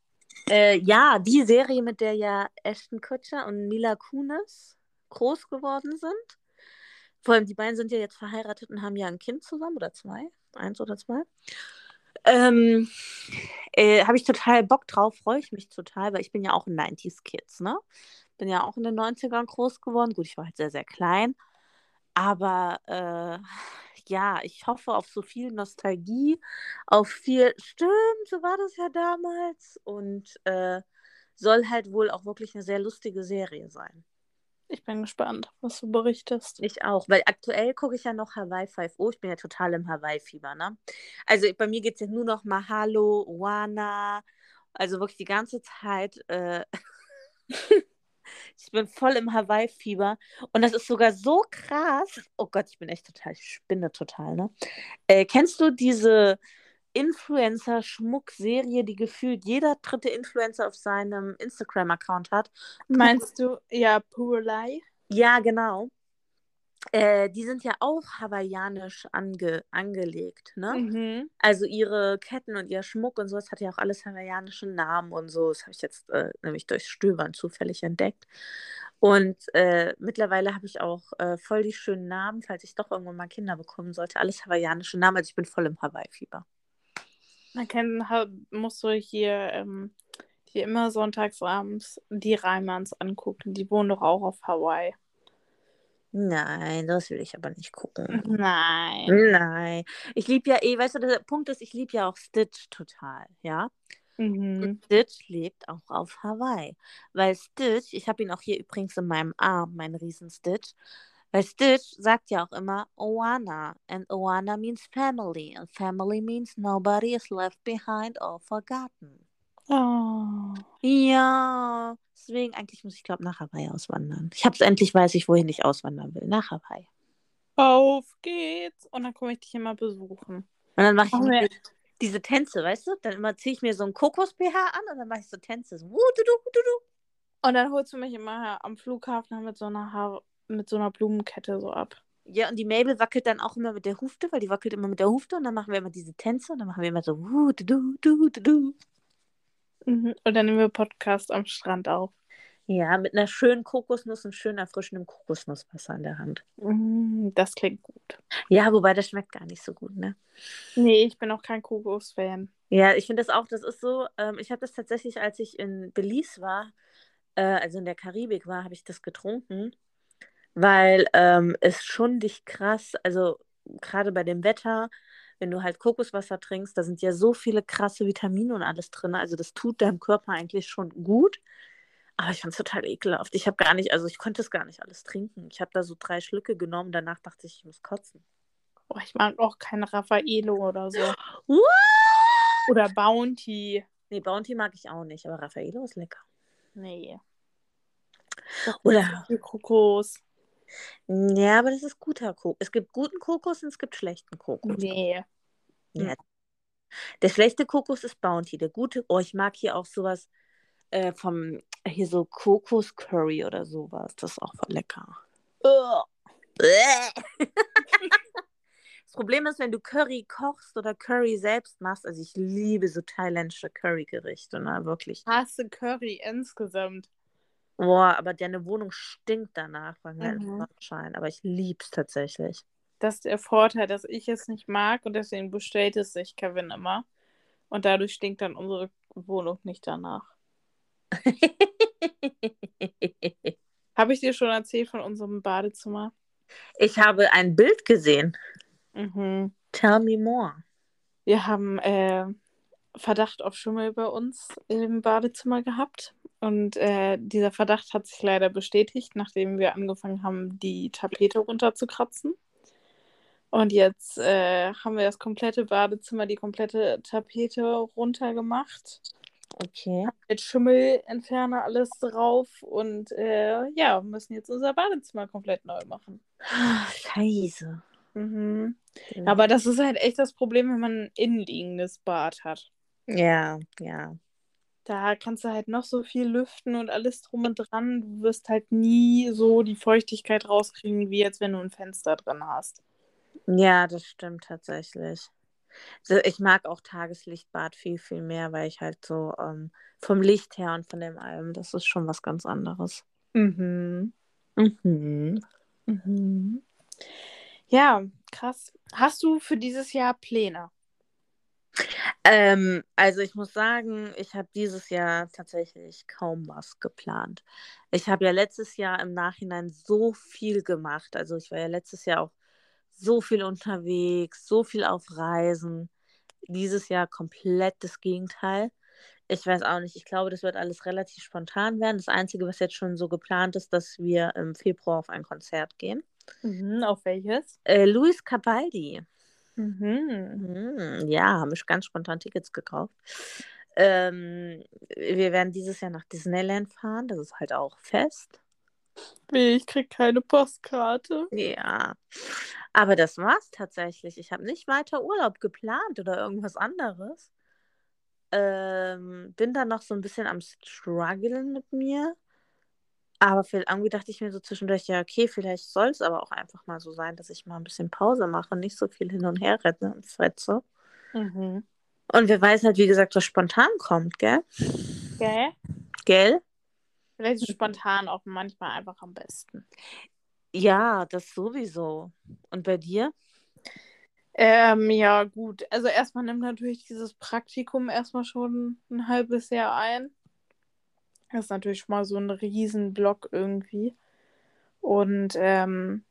Äh, ja, die Serie, mit der ja Ashton Kutcher und Mila Kunis groß geworden sind. Vor allem, die beiden sind ja jetzt verheiratet und haben ja ein Kind zusammen oder zwei. Eins oder zwei. Ähm, äh, Habe ich total Bock drauf, freue ich mich total, weil ich bin ja auch ein 90s-Kids, ne? Bin ja auch in den 90ern groß geworden. Gut, ich war halt sehr, sehr klein. Aber äh, ja, ich hoffe auf so viel Nostalgie, auf viel, stimmt, so war das ja damals. Und äh, soll halt wohl auch wirklich eine sehr lustige Serie sein. Ich bin gespannt, was du berichtest. Ich auch, weil aktuell gucke ich ja noch Hawaii 5.0. Ich bin ja total im Hawaii-Fieber, ne? Also bei mir geht es ja nur noch Mahalo, Wana, also wirklich die ganze Zeit. Äh, <laughs> Ich bin voll im Hawaii-Fieber. Und das ist sogar so krass. Oh Gott, ich bin echt total, ich spinne total, ne? Äh, kennst du diese Influencer-Schmuck-Serie, die gefühlt jeder dritte Influencer auf seinem Instagram-Account hat? Meinst du, ja, Purelei? Ja, genau. Äh, die sind ja auch hawaiianisch ange angelegt, ne? Mhm. Also ihre Ketten und ihr Schmuck und sowas hat ja auch alles hawaiianische Namen und so. Das habe ich jetzt äh, nämlich durch Stöbern zufällig entdeckt. Und äh, mittlerweile habe ich auch äh, voll die schönen Namen, falls ich doch irgendwann mal Kinder bekommen sollte. Alles hawaiianische Namen. Also ich bin voll im Hawaii-Fieber. Kenn, ha, musst du hier, ähm, hier immer sonntagsabends die Reimanns angucken. Die wohnen doch auch auf Hawaii. Nein, das will ich aber nicht gucken. Nein. Nein. Ich liebe ja eh, weißt du, der Punkt ist, ich liebe ja auch Stitch total, ja. Mhm. Und Stitch lebt auch auf Hawaii. Weil Stitch, ich habe ihn auch hier übrigens in meinem Arm, meinen riesen Stitch. Weil Stitch sagt ja auch immer Oana. And Oana means family. And family means nobody is left behind or forgotten. Oh. Ja, deswegen eigentlich muss ich, glaube nach Hawaii auswandern. Ich habe es endlich, weiß ich, wohin ich auswandern will. Nach Hawaii. Auf geht's. Und dann komme ich dich immer besuchen. Und dann mache ich Ach, diese, Tänze, weißt du? Dann immer ziehe ich mir so einen Kokos-BH an und dann mache ich so Tänze. So, wuh, du, du, du, du. Und dann holst du mich immer am Flughafen mit so einer Haar mit so einer Blumenkette so ab. Ja, und die Mabel wackelt dann auch immer mit der Hufte, weil die wackelt immer mit der Hufte und dann machen wir immer diese Tänze und dann machen wir immer so wuh, du, du, du, du, du. Mhm. Und dann nehmen wir Podcast am Strand auf. Ja, mit einer schönen Kokosnuss und schön erfrischendem Kokosnusswasser in der Hand. Mhm, das klingt gut. Ja, wobei das schmeckt gar nicht so gut, ne? Nee, ich bin auch kein Kokos-Fan. Ja, ich finde das auch, das ist so, ähm, ich habe das tatsächlich, als ich in Belize war, äh, also in der Karibik war, habe ich das getrunken, weil ähm, es schon dich krass, also gerade bei dem Wetter, wenn du halt Kokoswasser trinkst, da sind ja so viele krasse Vitamine und alles drin, also das tut deinem Körper eigentlich schon gut. Aber ich fand es total ekelhaft. Ich habe gar nicht, also ich konnte es gar nicht alles trinken. Ich habe da so drei Schlücke genommen, danach dachte ich, ich muss kotzen. Oh, ich mag auch kein Raffaello oder so. What? Oder Bounty. Nee, Bounty mag ich auch nicht, aber Raffaello ist lecker. Nee. Oder- Kokos. Ja, aber das ist guter Kokos. Es gibt guten Kokos und es gibt schlechten Kokos. Nee. Ja. Der schlechte Kokos ist Bounty. Der gute, oh, ich mag hier auch sowas äh, vom, hier so Kokos-Curry oder sowas. Das ist auch voll lecker. Das Problem ist, wenn du Curry kochst oder Curry selbst machst, also ich liebe so thailändische Currygerichte, ne, wirklich. Hasse Curry insgesamt. Boah, aber deine Wohnung stinkt danach, weil Mhm. Sonnenschein. Aber ich lieb's tatsächlich. Das ist der Vorteil, dass ich es nicht mag und deswegen bestellt es sich Kevin immer. Und dadurch stinkt dann unsere Wohnung nicht danach. <laughs> Habe ich dir schon erzählt von unserem Badezimmer? ich habe ein Bild gesehen. Mhm. Tell me more. Wir haben äh, Verdacht auf Schimmel bei uns im Badezimmer gehabt. Und äh, dieser Verdacht hat sich leider bestätigt, nachdem wir angefangen haben, die Tapete runterzukratzen. Und jetzt äh, haben wir das komplette Badezimmer, die komplette Tapete runtergemacht. Okay. Mit Schimmelentferner alles drauf. Und äh, ja, müssen jetzt unser Badezimmer komplett neu machen. Ah, Scheiße. Mhm. Aber das ist halt echt das Problem, wenn man ein innenliegendes Bad hat. Ja, ja. Da kannst du halt noch so viel lüften und alles drum und dran. Du wirst halt nie so die Feuchtigkeit rauskriegen, wie jetzt, wenn du ein Fenster drin hast. Ja, das stimmt tatsächlich. So, ich mag auch Tageslichtbad viel, viel mehr, weil ich halt so ähm, vom Licht her und von dem allem, das ist schon was ganz anderes. Mhm. Mhm. Mhm. Ja, krass. Hast du für dieses Jahr Pläne? Ähm, also ich muss sagen, ich habe dieses Jahr tatsächlich kaum was geplant. Ich habe ja letztes Jahr im Nachhinein so viel gemacht. Also ich war ja letztes Jahr auch so viel unterwegs, so viel auf Reisen. Dieses Jahr komplett das Gegenteil. Ich weiß auch nicht. Ich glaube, das wird alles relativ spontan werden. Das Einzige, was jetzt schon so geplant ist, dass wir im Februar auf ein Konzert gehen. Mhm. Auf welches? Äh, Luis Capaldi. Mhm. Mhm, ja, haben wir ganz spontan Tickets gekauft. Ähm, wir werden dieses Jahr nach Disneyland fahren. Das ist halt auch fest. Weh, ich krieg keine Postkarte. Ja. Aber das war's tatsächlich. Ich habe nicht weiter Urlaub geplant oder irgendwas anderes. Ähm, bin da noch so ein bisschen am struggeln mit mir. Aber für, irgendwie dachte ich mir so zwischendurch, ja, okay, vielleicht soll es aber auch einfach mal so sein, dass ich mal ein bisschen Pause mache, nicht so viel hin und her renne und fretze. Mhm. Und wer weiß halt, wie gesagt, was spontan kommt, gell? Gell? Gell? Vielleicht ist spontan auch manchmal einfach am besten. Ja, das sowieso. Und bei dir? Ähm, ja, gut. Also erstmal nimmt natürlich dieses Praktikum erstmal schon ein halbes Jahr ein. Das ist natürlich schon mal so ein Riesenblock irgendwie. Und ähm,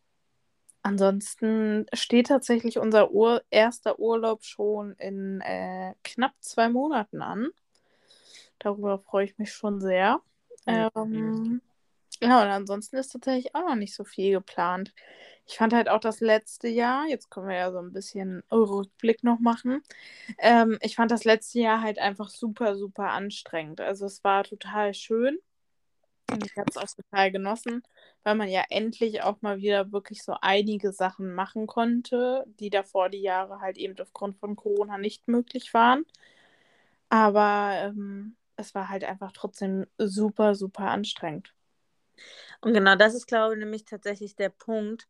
ansonsten steht tatsächlich unser Ur erster Urlaub schon in äh, knapp zwei Monaten an. Darüber freue ich mich schon sehr. Mhm. Ähm, ja, und ansonsten ist tatsächlich auch noch nicht so viel geplant. Ich fand halt auch das letzte Jahr, jetzt können wir ja so ein bisschen Rückblick noch machen. Ähm, ich fand das letzte Jahr halt einfach super, super anstrengend. Also es war total schön. Ich habe es auch total genossen, weil man ja endlich auch mal wieder wirklich so einige Sachen machen konnte, die davor die Jahre halt eben aufgrund von Corona nicht möglich waren. Aber ähm, es war halt einfach trotzdem super, super anstrengend. Und genau das ist, glaube ich, nämlich tatsächlich der Punkt.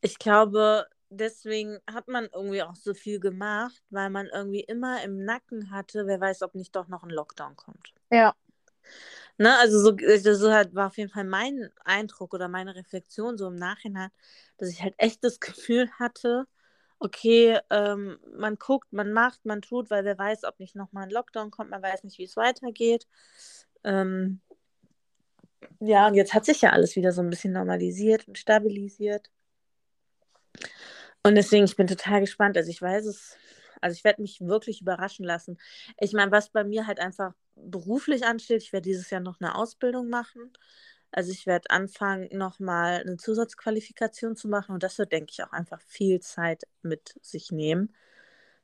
Ich glaube, deswegen hat man irgendwie auch so viel gemacht, weil man irgendwie immer im Nacken hatte, wer weiß, ob nicht doch noch ein Lockdown kommt. Ja. Ne, also so, also so halt war auf jeden Fall mein Eindruck oder meine Reflexion so im Nachhinein, dass ich halt echt das Gefühl hatte, okay, ähm, man guckt, man macht, man tut, weil wer weiß, ob nicht nochmal ein Lockdown kommt, man weiß nicht, wie es weitergeht. Ähm, ja, und jetzt hat sich ja alles wieder so ein bisschen normalisiert und stabilisiert. Und deswegen, ich bin total gespannt. Also ich weiß es, also ich werde mich wirklich überraschen lassen. Ich meine, was bei mir halt einfach beruflich ansteht, ich werde dieses Jahr noch eine Ausbildung machen. Also ich werde anfangen, nochmal eine Zusatzqualifikation zu machen und das wird, denke ich, auch einfach viel Zeit mit sich nehmen.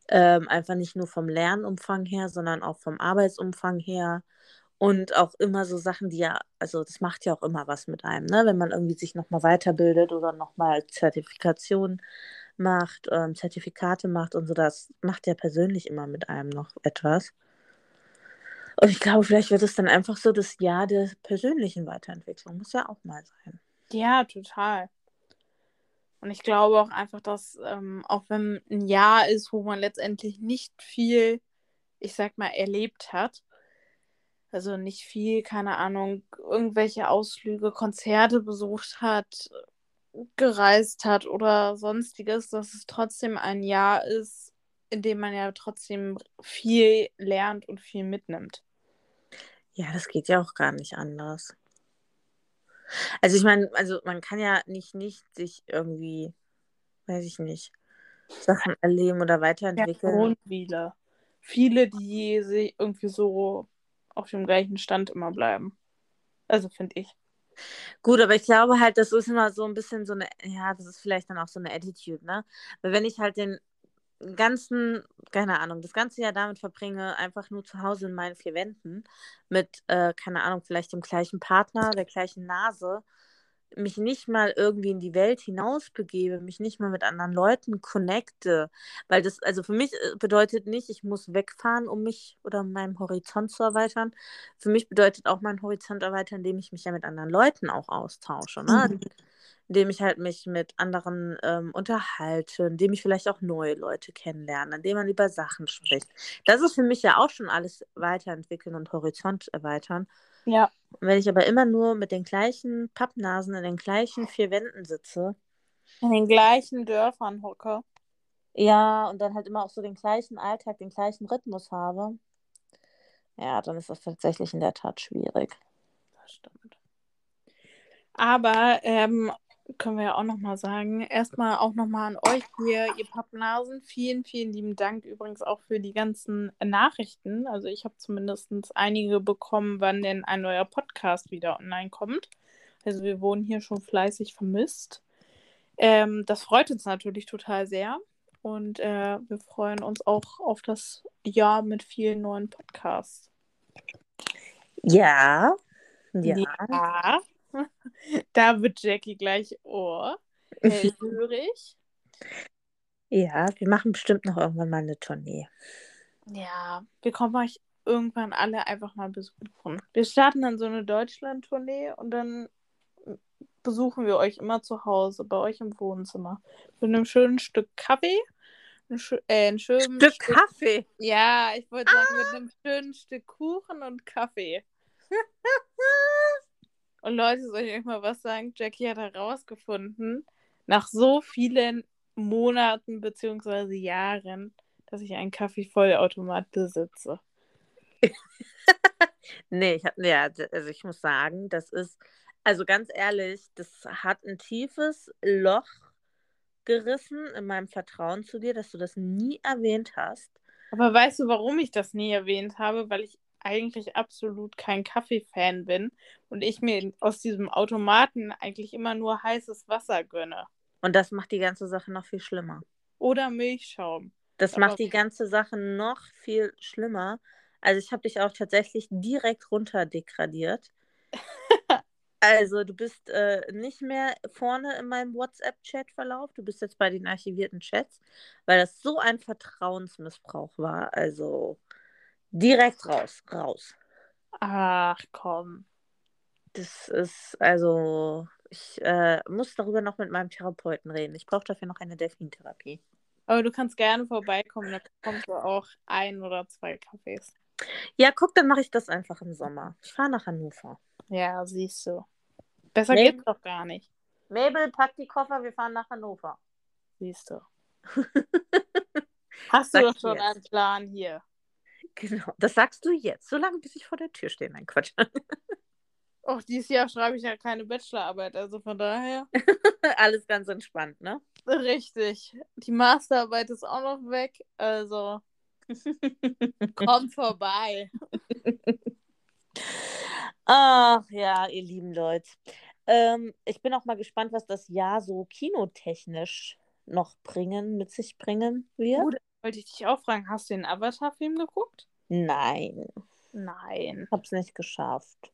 Ähm, einfach nicht nur vom Lernumfang her, sondern auch vom Arbeitsumfang her und auch immer so Sachen, die ja, also das macht ja auch immer was mit einem, ne? Wenn man irgendwie sich nochmal weiterbildet oder nochmal Zertifikation macht, ähm, Zertifikate macht und so, das macht ja persönlich immer mit einem noch etwas. Und ich glaube, vielleicht wird es dann einfach so das Jahr der persönlichen Weiterentwicklung. Muss ja auch mal sein. Ja, total. Und ich glaube auch einfach, dass ähm, auch wenn ein Jahr ist, wo man letztendlich nicht viel, ich sag mal, erlebt hat, also nicht viel, keine Ahnung, irgendwelche Ausflüge, Konzerte besucht hat, gereist hat oder sonstiges, dass es trotzdem ein Jahr ist, in dem man ja trotzdem viel lernt und viel mitnimmt. Ja, das geht ja auch gar nicht anders. Also ich meine, also man kann ja nicht nicht sich irgendwie, weiß ich nicht, Sachen erleben oder weiterentwickeln. Ja, viele. Viele, die sich irgendwie so auf dem gleichen Stand immer bleiben. Also finde ich. Gut, aber ich glaube halt, das ist immer so ein bisschen so eine, ja, das ist vielleicht dann auch so eine Attitude, ne? Weil wenn ich halt den ganzen, keine Ahnung, das ganze Jahr damit verbringe, einfach nur zu Hause in meinen vier Wänden mit, äh, keine Ahnung, vielleicht dem gleichen Partner, der gleichen Nase, mich nicht mal irgendwie in die Welt hinaus begebe, mich nicht mal mit anderen Leuten connecte, weil das, also für mich äh, bedeutet nicht, ich muss wegfahren, um mich oder meinen Horizont zu erweitern. Für mich bedeutet auch mein Horizont erweitern, indem ich mich ja mit anderen Leuten auch austausche, ne? Mhm. indem ich halt mich mit anderen ähm, unterhalte, indem ich vielleicht auch neue Leute kennenlerne, indem man über Sachen spricht. Das ist für mich ja auch schon alles weiterentwickeln und Horizont erweitern. Ja. Wenn ich aber immer nur mit den gleichen Pappnasen in den gleichen vier Wänden sitze. In den gleichen Dörfern hocke. Ja, und dann halt immer auch so den gleichen Alltag, den gleichen Rhythmus habe. Ja, dann ist das tatsächlich in der Tat schwierig. Das stimmt. Aber ähm, können wir ja auch nochmal sagen. Erstmal auch nochmal an euch hier, ihr Pappnasen. Vielen, vielen lieben Dank übrigens auch für die ganzen Nachrichten. Also ich habe zumindest einige bekommen, wann denn ein neuer Podcast wieder online kommt. Also wir wurden hier schon fleißig vermisst. Ähm, das freut uns natürlich total sehr. Und äh, wir freuen uns auch auf das Jahr mit vielen neuen Podcasts. Ja. Ja. Ja. <laughs> Da wird Jackie gleich <laughs> Ohr. Hellhörig. Ja, wir machen bestimmt noch irgendwann mal eine Tournee. Ja, wir kommen euch irgendwann alle einfach mal besuchen. Wir starten dann so eine Deutschland-Tournee und dann besuchen wir euch immer zu Hause, bei euch im Wohnzimmer. Mit einem schönen Stück Kaffee. Ein, schö äh, ein schönen Stück Kaffee. Ja, ich wollte sagen, mit einem schönen Stück Kuchen und Kaffee. <laughs> Und Leute, soll ich euch mal was sagen? Jackie hat herausgefunden, nach so vielen Monaten bzw. Jahren, dass ich einen Kaffeevollautomat besitze. <laughs> Nee, ich hab, ja, also ich muss sagen, das ist, also ganz ehrlich, das hat ein tiefes Loch gerissen in meinem Vertrauen zu dir, dass du das nie erwähnt hast. Aber weißt du, warum ich das nie erwähnt habe? Weil ich eigentlich absolut kein Kaffee-Fan bin und ich mir aus diesem Automaten eigentlich immer nur heißes Wasser gönne. Und das macht die ganze Sache noch viel schlimmer. Oder Milchschaum. Das Aber- macht die ganze Sache noch viel schlimmer. Also ich habe dich auch tatsächlich direkt runter degradiert. <laughs> Also du bist äh, nicht mehr vorne in meinem WhatsApp-Chat-Verlauf. Du bist jetzt bei den archivierten Chats, weil das so ein Vertrauensmissbrauch war. Also direkt raus, raus. Ach komm. Das ist, also, ich äh, muss darüber noch mit meinem Therapeuten reden. Ich brauche dafür noch eine Delfintherapie. Aber du kannst gerne vorbeikommen, dann bekommst du auch ein oder zwei Kaffees. Ja, guck, dann mache ich das einfach im Sommer. Ich fahre nach Hannover. Ja, siehst du. Besser Nee. geht's doch gar nicht. Mabel, pack die Koffer, wir fahren nach Hannover. Siehst du. <laughs> Hast du doch schon jetzt. einen Plan hier? <laughs> Genau, das sagst du jetzt, solange bis ich vor der Tür stehe. Nein, Quatsch. <laughs> Auch dieses Jahr schreibe ich ja keine Bachelorarbeit, also von daher. <laughs> Alles ganz entspannt, ne? Richtig. Die Masterarbeit ist auch noch weg, also kommt vorbei. Ach ja, ihr lieben Leute. Ähm, ich bin auch mal gespannt, was das Jahr so kinotechnisch noch bringen, mit sich bringen wird. Oh, wollte ich dich auch fragen, hast du den Avatar-Film geguckt? Nein, Nein. hab's nicht geschafft.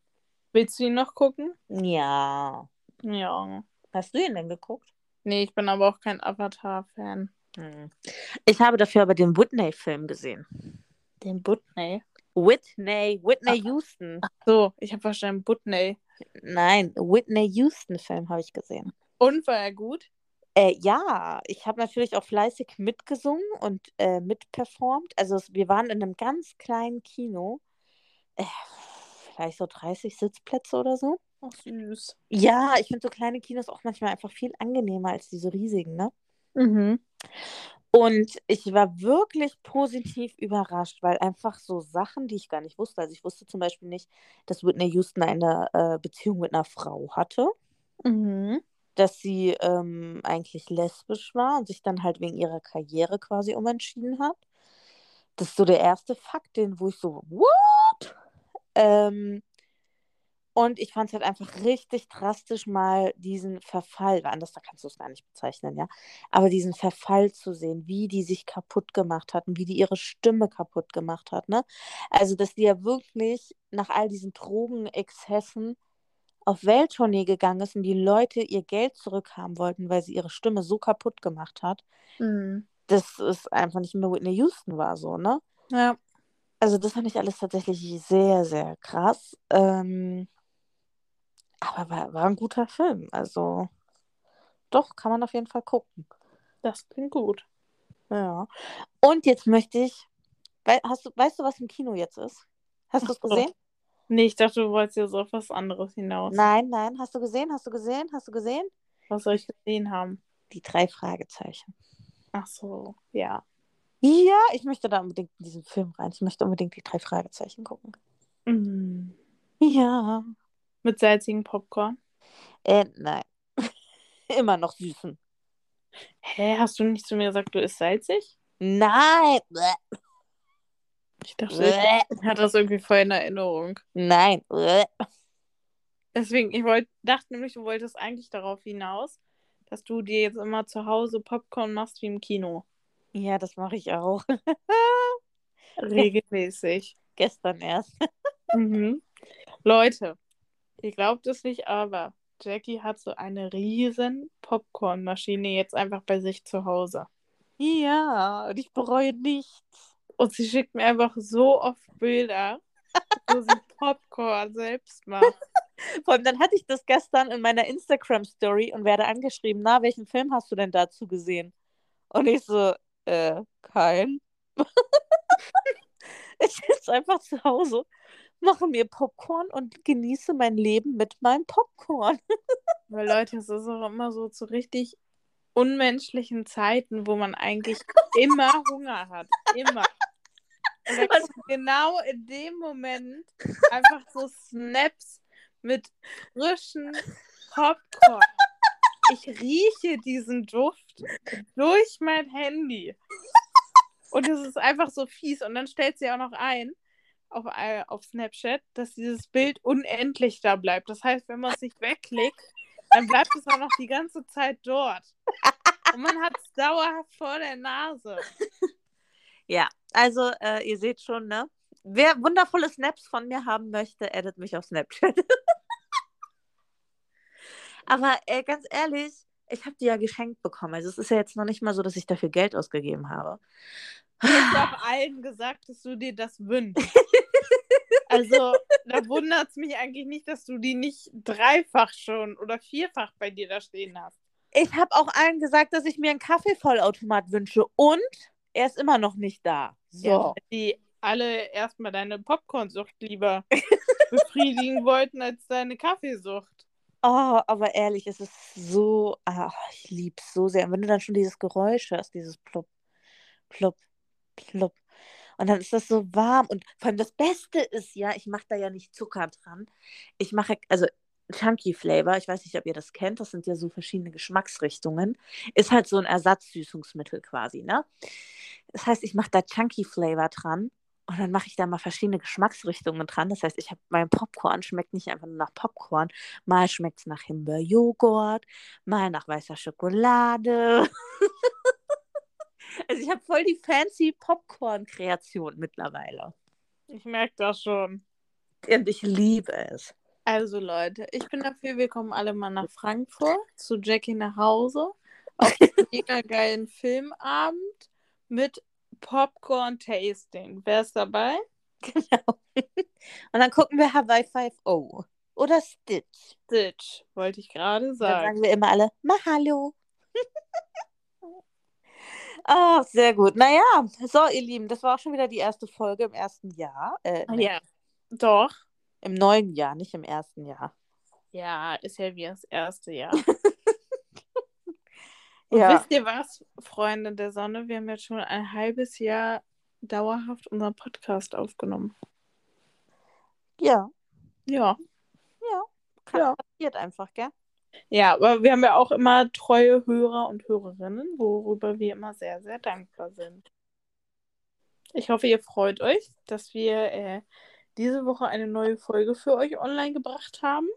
Willst du ihn noch gucken? Ja. Ja. Hast du ihn denn geguckt? Nee, ich bin aber auch kein Avatar-Fan. Hm. Ich habe dafür aber den Whitney-Film gesehen. Den Butney. Whitney, Whitney Houston. So, ich habe verstanden, Butney. Nein, Whitney Houston-Film habe ich gesehen. Und war er gut? Äh, ja, ich habe natürlich auch fleißig mitgesungen und äh, mitperformt. Also es, wir waren in einem ganz kleinen Kino. Äh, vielleicht so 30 Sitzplätze oder so. Ach, süß. Ja, ich finde so kleine Kinos auch manchmal einfach viel angenehmer als diese riesigen, ne? Mhm. Und ich war wirklich positiv überrascht, weil einfach so Sachen, die ich gar nicht wusste. Also ich wusste zum Beispiel nicht, dass Whitney Houston eine äh, Beziehung mit einer Frau hatte, Mhm. Dass sie ähm, eigentlich lesbisch war und sich dann halt wegen ihrer Karriere quasi umentschieden hat. Das ist so der erste Fakt, den, wo ich so, what? Ähm, und ich fand es halt einfach richtig drastisch, mal diesen Verfall, anders da kannst du es gar nicht bezeichnen, ja. Aber diesen Verfall zu sehen, wie die sich kaputt gemacht hatten, wie die ihre Stimme kaputt gemacht hat, ne? Also, dass die ja wirklich nach all diesen Drogenexzessen auf Welttournee gegangen ist und die Leute ihr Geld zurückhaben wollten, weil sie ihre Stimme so kaputt gemacht hat. Mhm. Das ist einfach nicht mehr Whitney Houston war so, ne? Ja. Also das fand ich alles tatsächlich sehr, sehr krass. Ähm, aber war, war ein guter Film. Also doch, kann man auf jeden Fall gucken. Das klingt gut. Ja. Und jetzt möchte ich, hast du, weißt du, was im Kino jetzt ist? Hast du es gesehen? Nee, ich dachte, du wolltest jetzt auf was anderes hinaus. Nein, nein. Hast du gesehen? Hast du gesehen? Hast du gesehen? Was soll ich gesehen haben? Die drei Fragezeichen. Ach so, ja. Ja, ich möchte da unbedingt in diesen Film rein. Ich möchte unbedingt die drei Fragezeichen gucken. Mhm. Ja. Mit salzigen Popcorn. Äh, nein. <laughs> Immer noch süßen. Hä, hast du nicht zu mir gesagt, du isst salzig? Nein. Ich dachte, ich <laughs> hatte das irgendwie voll in Erinnerung. Nein. Deswegen, ich wollt, dachte nämlich, du wolltest eigentlich darauf hinaus, dass du dir jetzt immer zu Hause Popcorn machst wie im Kino. Ja, das mache ich auch. <laughs> Regelmäßig. Gestern erst. <laughs> Mhm. Leute, ihr glaubt es nicht, aber Jackie hat so eine riesen Popcornmaschine jetzt einfach bei sich zu Hause. Ja, und ich bereue nichts. Und sie schickt mir einfach so oft Bilder, wo sie <laughs> Popcorn selbst macht. Vor allem, dann hatte ich das gestern in meiner Instagram-Story und werde angeschrieben, na, welchen Film hast du denn dazu gesehen? Und ich so, äh, kein. <laughs> ich sitze einfach zu Hause, mache mir Popcorn und genieße mein Leben mit meinem Popcorn. <laughs> Weil Leute, es ist auch immer so zu richtig unmenschlichen Zeiten, wo man eigentlich immer Hunger hat. Immer. Und dann Was- kommen genau in dem Moment einfach so Snaps mit frischen Popcorn. Ich rieche diesen Duft durch mein Handy. Und es ist einfach so fies. Und dann stellt sie auch noch ein auf, äh, auf Snapchat, dass dieses Bild unendlich da bleibt. Das heißt, wenn man es nicht wegklickt, dann bleibt es auch noch die ganze Zeit dort. Und man hat es dauerhaft vor der Nase. Ja, also äh, ihr seht schon, ne? Wer wundervolle Snaps von mir haben möchte, addet mich auf Snapchat. <laughs> Aber äh, ganz ehrlich, ich habe die ja geschenkt bekommen. Also es ist ja jetzt noch nicht mal so, dass ich dafür Geld ausgegeben habe. Du hast auch allen gesagt, dass du dir das wünschst. Also, da wundert es mich eigentlich nicht, dass du die nicht dreifach schon oder vierfach bei dir da stehen hast. Ich habe auch allen gesagt, dass ich mir einen Kaffeevollautomat wünsche und er ist immer noch nicht da. So. Ja, die alle erstmal deine Popcornsucht lieber <laughs> befriedigen wollten als deine Kaffeesucht. Oh, aber ehrlich, es ist so, ah, ich liebe es so sehr. Und wenn du dann schon dieses Geräusch hörst, dieses Plupp, Plupp, Plupp. Und dann ist das so warm. Und vor allem das Beste ist ja, ich mache da ja nicht Zucker dran. Ich mache, also Chunky Flavor, ich weiß nicht, ob ihr das kennt, das sind ja so verschiedene Geschmacksrichtungen. Ist halt so ein Ersatzsüßungsmittel quasi, ne? Das heißt, ich mache da Chunky Flavor dran und dann mache ich da mal verschiedene Geschmacksrichtungen dran. Das heißt, ich habe mein Popcorn schmeckt nicht einfach nur nach Popcorn. Mal schmeckt es nach Himbeerjoghurt, mal nach weißer Schokolade. <laughs> also ich habe voll die fancy Popcorn-Kreation mittlerweile. Ich merke das schon. Und ich liebe es. Also Leute, ich bin dafür, wir kommen alle mal nach Frankfurt zu Jackie nach Hause auf einen <laughs> mega geilen Filmabend mit Popcorn-Tasting. Wer ist dabei? Genau. <laughs> Und dann gucken wir Hawaii 5.0 oder Stitch. Stitch, wollte ich gerade Dann sagen. sagen wir immer alle Mahalo. Ah, <laughs> sehr gut. Naja, so, ihr Lieben, das war auch schon wieder die erste Folge im ersten Jahr. Äh, nee, Ja, doch. Im neuen Jahr, nicht im ersten Jahr. Ja, ist ja wie das erste Jahr. <laughs> Und Ja. wisst ihr was, Freunde der Sonne? Wir haben jetzt schon ein halbes Jahr dauerhaft unseren Podcast aufgenommen. Ja, Ja. kann, Ja. passiert einfach, gell? Ja, aber wir haben ja auch immer treue Hörer und Hörerinnen, worüber wir immer sehr, sehr dankbar sind. Ich hoffe, ihr freut euch, dass wir äh, diese Woche eine neue Folge für euch online gebracht haben.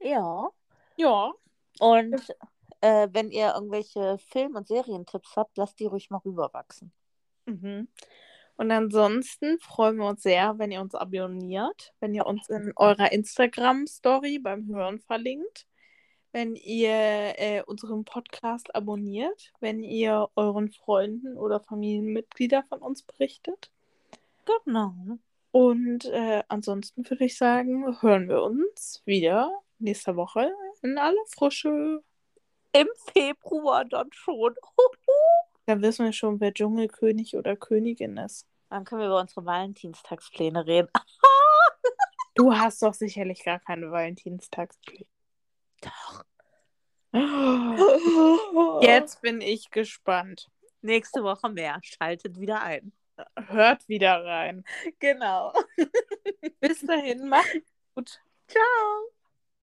Ja. Ja, Und äh, wenn ihr irgendwelche Film- und Serientipps habt, lasst die ruhig mal rüberwachsen. Mhm. Und ansonsten freuen wir uns sehr, wenn ihr uns abonniert, wenn ihr uns in eurer Instagram-Story beim Hören verlinkt, wenn ihr äh, unseren Podcast abonniert, wenn ihr euren Freunden oder Familienmitgliedern von uns berichtet. Genau. Und äh, ansonsten würde ich sagen, hören wir uns wieder nächste Woche in aller Frische. Im Februar dann schon. <laughs> Dann wissen wir schon, wer Dschungelkönig oder Königin ist. Dann können wir über unsere Valentinstagspläne reden. <laughs> <laughs> Du hast doch sicherlich gar keine Valentinstagspläne. Doch. <gasps> Jetzt bin ich gespannt. Nächste Woche mehr. Schaltet wieder ein. Hört wieder rein. Genau. Bis dahin, macht's gut. Ciao.